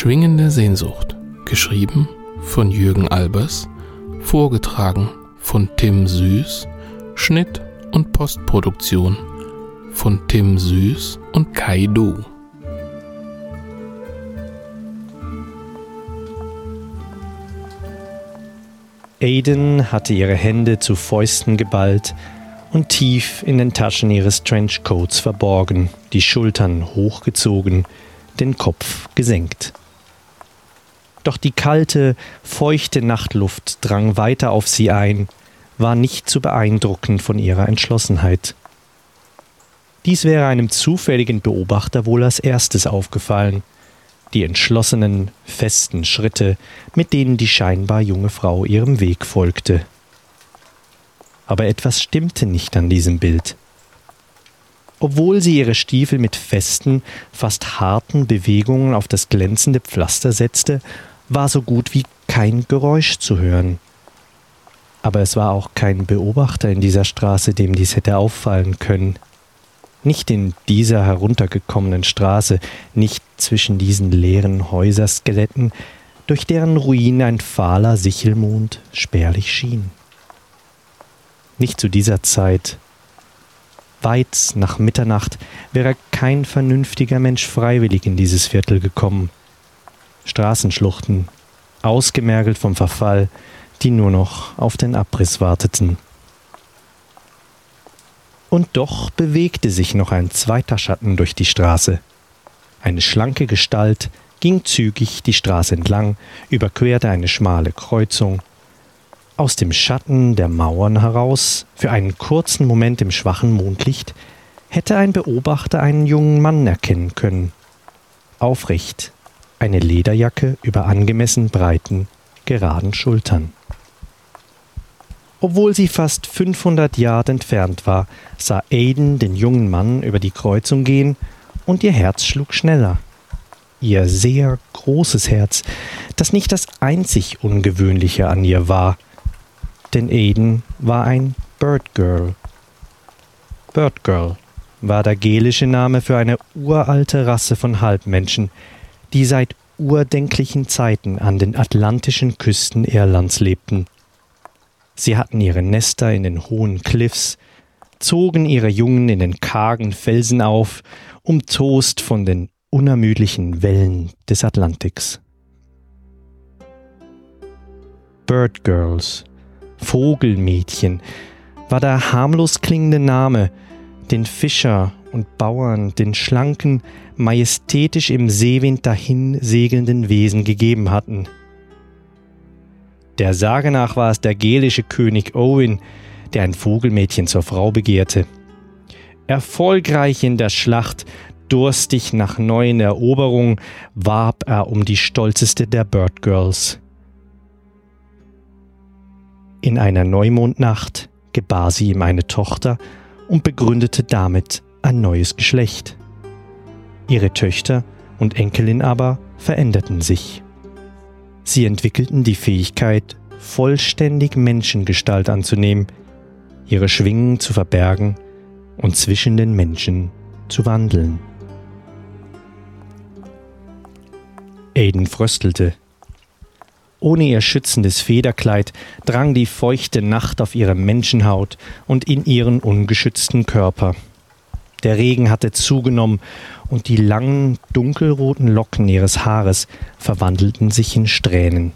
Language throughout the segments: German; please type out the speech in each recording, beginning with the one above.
Schwingende Sehnsucht, geschrieben von Jürgen Albers, vorgetragen von Tim Süß, Schnitt und Postproduktion von Tim Süß und Kai Du. Aiden hatte ihre Hände zu Fäusten geballt und tief in den Taschen ihres Trenchcoats verborgen, die Schultern hochgezogen, den Kopf gesenkt. Doch die kalte, feuchte Nachtluft drang weiter auf sie ein, war nicht zu beeindrucken von ihrer Entschlossenheit. Dies wäre einem zufälligen Beobachter wohl als erstes aufgefallen, die entschlossenen, festen Schritte, mit denen die scheinbar junge Frau ihrem Weg folgte. Aber etwas stimmte nicht an diesem Bild. Obwohl sie ihre Stiefel mit festen, fast harten Bewegungen auf das glänzende Pflaster setzte, war so gut wie kein Geräusch zu hören. Aber es war auch kein Beobachter in dieser Straße, dem dies hätte auffallen können. Nicht in dieser heruntergekommenen Straße, nicht zwischen diesen leeren Häuserskeletten, durch deren Ruinen ein fahler Sichelmond spärlich schien. Nicht zu dieser Zeit, Weit nach Mitternacht wäre kein vernünftiger Mensch freiwillig in dieses Viertel gekommen. Straßenschluchten, ausgemergelt vom Verfall, die nur noch auf den Abriss warteten. Und doch bewegte sich noch ein zweiter Schatten durch die Straße. Eine schlanke Gestalt ging zügig die Straße entlang, überquerte eine schmale Kreuzung aus dem Schatten der Mauern heraus, für einen kurzen Moment im schwachen Mondlicht, hätte ein Beobachter einen jungen Mann erkennen können. Aufrecht, eine Lederjacke über angemessen breiten, geraden Schultern. Obwohl sie fast 500 Yard entfernt war, sah Aiden den jungen Mann über die Kreuzung gehen und ihr Herz schlug schneller. Ihr sehr großes Herz, das nicht das einzig Ungewöhnliche an ihr war, denn Aiden war ein Bird Girl. Bird Girl war der gelische Name für eine uralte Rasse von Halbmenschen, die seit urdenklichen Zeiten an den atlantischen Küsten Irlands lebten. Sie hatten ihre Nester in den hohen Cliffs, zogen ihre Jungen in den kargen Felsen auf, umtost von den unermüdlichen Wellen des Atlantiks. Bird Girls Vogelmädchen war der harmlos klingende Name, den Fischer und Bauern den schlanken, majestätisch im Seewind dahin segelnden Wesen gegeben hatten. Der Sage nach war es der gälische König Owen, der ein Vogelmädchen zur Frau begehrte. Erfolgreich in der Schlacht, durstig nach neuen Eroberungen, warb er um die stolzeste der Bird Girls. In einer Neumondnacht gebar sie ihm eine Tochter und begründete damit ein neues Geschlecht. Ihre Töchter und Enkelin aber veränderten sich. Sie entwickelten die Fähigkeit, vollständig Menschengestalt anzunehmen, ihre Schwingen zu verbergen und zwischen den Menschen zu wandeln. Aiden fröstelte ohne ihr schützendes Federkleid drang die feuchte Nacht auf ihre Menschenhaut und in ihren ungeschützten Körper. Der Regen hatte zugenommen und die langen, dunkelroten Locken ihres Haares verwandelten sich in Strähnen.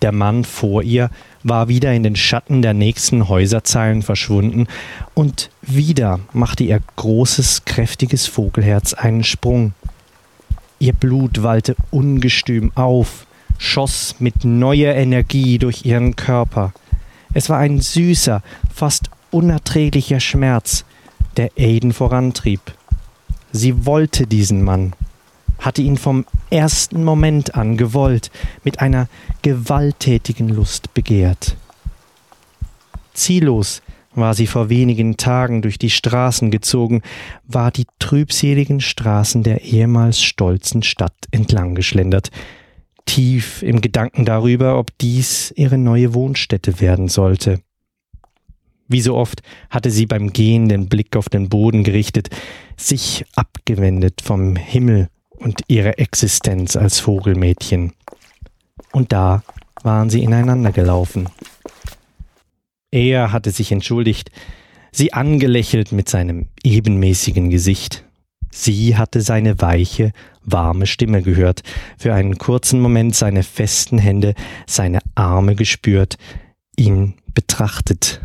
Der Mann vor ihr war wieder in den Schatten der nächsten Häuserzeilen verschwunden, und wieder machte ihr großes, kräftiges Vogelherz einen Sprung. Ihr Blut wallte ungestüm auf, schoss mit neuer Energie durch ihren Körper. Es war ein süßer, fast unerträglicher Schmerz, der Aiden vorantrieb. Sie wollte diesen Mann, hatte ihn vom ersten Moment an gewollt, mit einer gewalttätigen Lust begehrt. Ziellos war sie vor wenigen Tagen durch die Straßen gezogen, war die trübseligen Straßen der ehemals stolzen Stadt entlang geschlendert, tief im Gedanken darüber, ob dies ihre neue Wohnstätte werden sollte. Wie so oft hatte sie beim Gehen den Blick auf den Boden gerichtet, sich abgewendet vom Himmel und ihre Existenz als Vogelmädchen. Und da waren sie ineinander gelaufen. Er hatte sich entschuldigt, sie angelächelt mit seinem ebenmäßigen Gesicht. Sie hatte seine weiche, warme Stimme gehört, für einen kurzen Moment seine festen Hände, seine Arme gespürt, ihn betrachtet.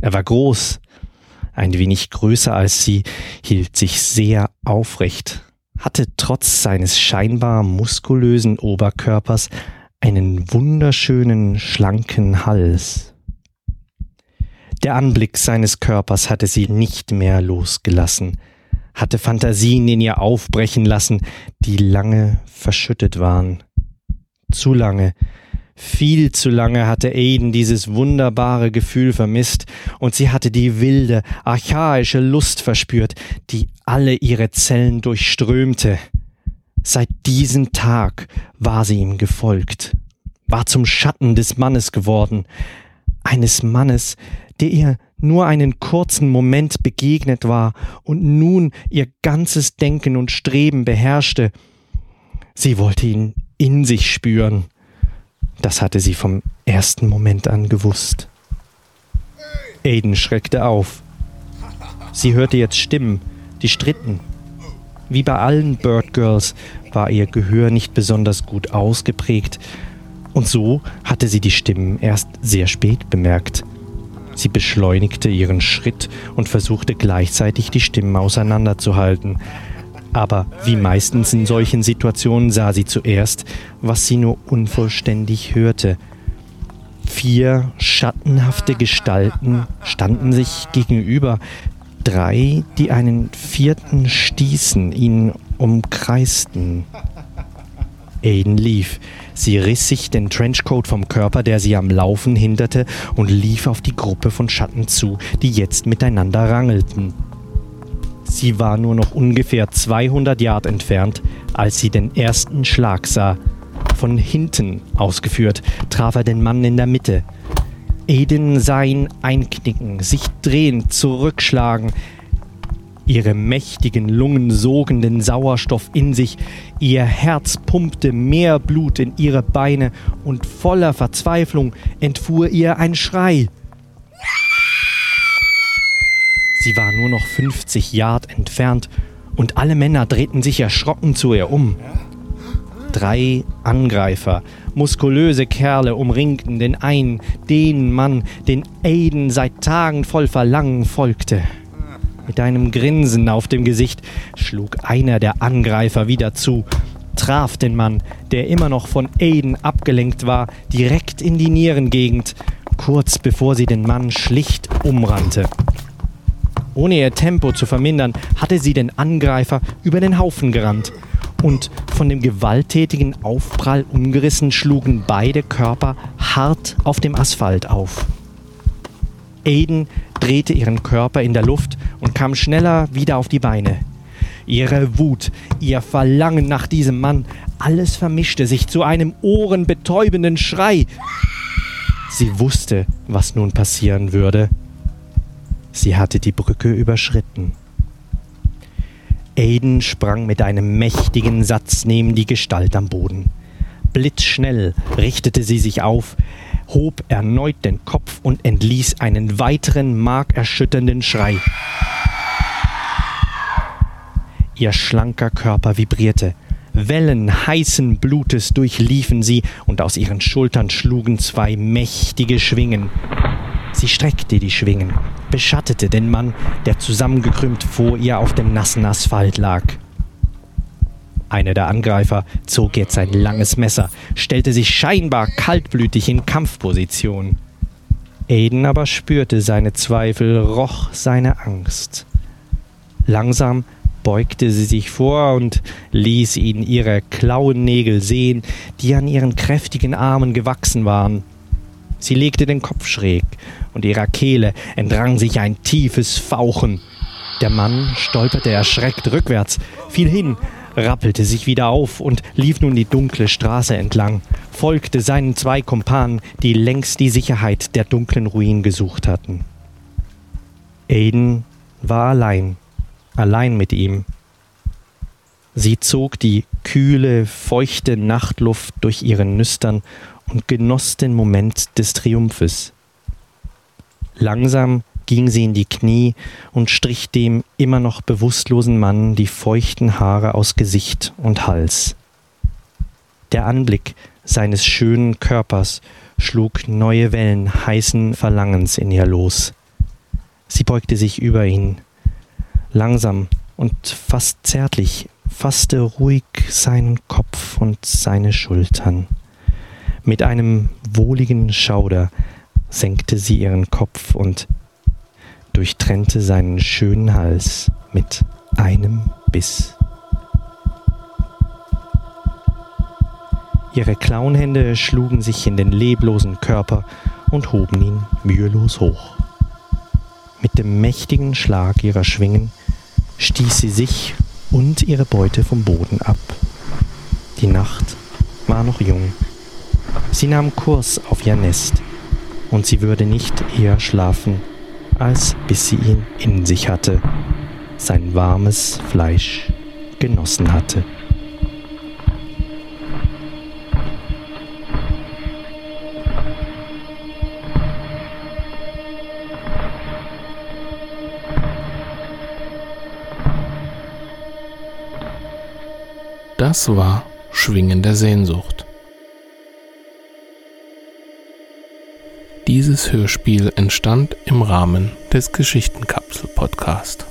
Er war groß, ein wenig größer als sie, hielt sich sehr aufrecht, hatte trotz seines scheinbar muskulösen Oberkörpers einen wunderschönen, schlanken Hals. Der Anblick seines Körpers hatte sie nicht mehr losgelassen, hatte Fantasien in ihr aufbrechen lassen, die lange verschüttet waren. Zu lange, viel zu lange hatte Aiden dieses wunderbare Gefühl vermisst, und sie hatte die wilde, archaische Lust verspürt, die alle ihre Zellen durchströmte. Seit diesem Tag war sie ihm gefolgt, war zum Schatten des Mannes geworden, eines Mannes, der ihr nur einen kurzen Moment begegnet war und nun ihr ganzes Denken und Streben beherrschte. Sie wollte ihn in sich spüren. Das hatte sie vom ersten Moment an gewusst. Aiden schreckte auf. Sie hörte jetzt Stimmen, die stritten. Wie bei allen Bird Girls war ihr Gehör nicht besonders gut ausgeprägt, und so hatte sie die Stimmen erst sehr spät bemerkt. Sie beschleunigte ihren Schritt und versuchte gleichzeitig die Stimmen auseinanderzuhalten. Aber wie meistens in solchen Situationen sah sie zuerst, was sie nur unvollständig hörte. Vier schattenhafte Gestalten standen sich gegenüber, drei, die einen vierten stießen, ihn umkreisten. Aiden lief. Sie riss sich den Trenchcoat vom Körper, der sie am Laufen hinderte, und lief auf die Gruppe von Schatten zu, die jetzt miteinander rangelten. Sie war nur noch ungefähr 200 Yard entfernt, als sie den ersten Schlag sah. Von hinten ausgeführt traf er den Mann in der Mitte. Aiden sah ihn einknicken, sich drehen, zurückschlagen. Ihre mächtigen Lungen sogen den Sauerstoff in sich, ihr Herz pumpte mehr Blut in ihre Beine und voller Verzweiflung entfuhr ihr ein Schrei. Sie war nur noch 50 Yard entfernt und alle Männer drehten sich erschrocken zu ihr um. Drei Angreifer, muskulöse Kerle umringten den einen, den Mann, den Aiden seit Tagen voll Verlangen folgte. Mit einem Grinsen auf dem Gesicht schlug einer der Angreifer wieder zu, traf den Mann, der immer noch von Aiden abgelenkt war, direkt in die Nierengegend, kurz bevor sie den Mann schlicht umrannte. Ohne ihr Tempo zu vermindern, hatte sie den Angreifer über den Haufen gerannt. Und von dem gewalttätigen Aufprall umgerissen schlugen beide Körper hart auf dem Asphalt auf. Aiden drehte ihren Körper in der Luft und kam schneller wieder auf die Beine. Ihre Wut, ihr Verlangen nach diesem Mann, alles vermischte sich zu einem ohrenbetäubenden Schrei. Sie wusste, was nun passieren würde. Sie hatte die Brücke überschritten. Aiden sprang mit einem mächtigen Satz neben die Gestalt am Boden. Blitzschnell richtete sie sich auf, hob erneut den Kopf und entließ einen weiteren markerschütternden Schrei. Ihr schlanker Körper vibrierte. Wellen heißen Blutes durchliefen sie und aus ihren Schultern schlugen zwei mächtige Schwingen. Sie streckte die Schwingen, beschattete den Mann, der zusammengekrümmt vor ihr auf dem nassen Asphalt lag. Einer der Angreifer zog jetzt ein langes Messer, stellte sich scheinbar kaltblütig in Kampfposition. Aiden aber spürte seine Zweifel, roch seine Angst. Langsam beugte sie sich vor und ließ ihn ihre Klauennägel sehen, die an ihren kräftigen Armen gewachsen waren. Sie legte den Kopf schräg, und ihrer Kehle entrang sich ein tiefes Fauchen. Der Mann stolperte erschreckt rückwärts, fiel hin, rappelte sich wieder auf und lief nun die dunkle Straße entlang, folgte seinen zwei Kumpanen, die längst die Sicherheit der dunklen Ruinen gesucht hatten. Aiden war allein, allein mit ihm. Sie zog die kühle, feuchte Nachtluft durch ihren Nüstern und genoss den Moment des Triumphes. Langsam ging sie in die Knie und strich dem immer noch bewusstlosen Mann die feuchten Haare aus Gesicht und Hals. Der Anblick seines schönen Körpers schlug neue Wellen heißen Verlangens in ihr los. Sie beugte sich über ihn. Langsam und fast zärtlich fasste ruhig seinen Kopf und seine Schultern. Mit einem wohligen Schauder senkte sie ihren Kopf und durchtrennte seinen schönen Hals mit einem Biss. Ihre Klauenhände schlugen sich in den leblosen Körper und hoben ihn mühelos hoch. Mit dem mächtigen Schlag ihrer Schwingen stieß sie sich und ihre Beute vom Boden ab. Die Nacht war noch jung. Sie nahm Kurs auf ihr Nest, und sie würde nicht eher schlafen, als bis sie ihn in sich hatte, sein warmes Fleisch genossen hatte. Das war Schwingen der Sehnsucht. Dieses Hörspiel entstand im Rahmen des Geschichtenkapsel-Podcast.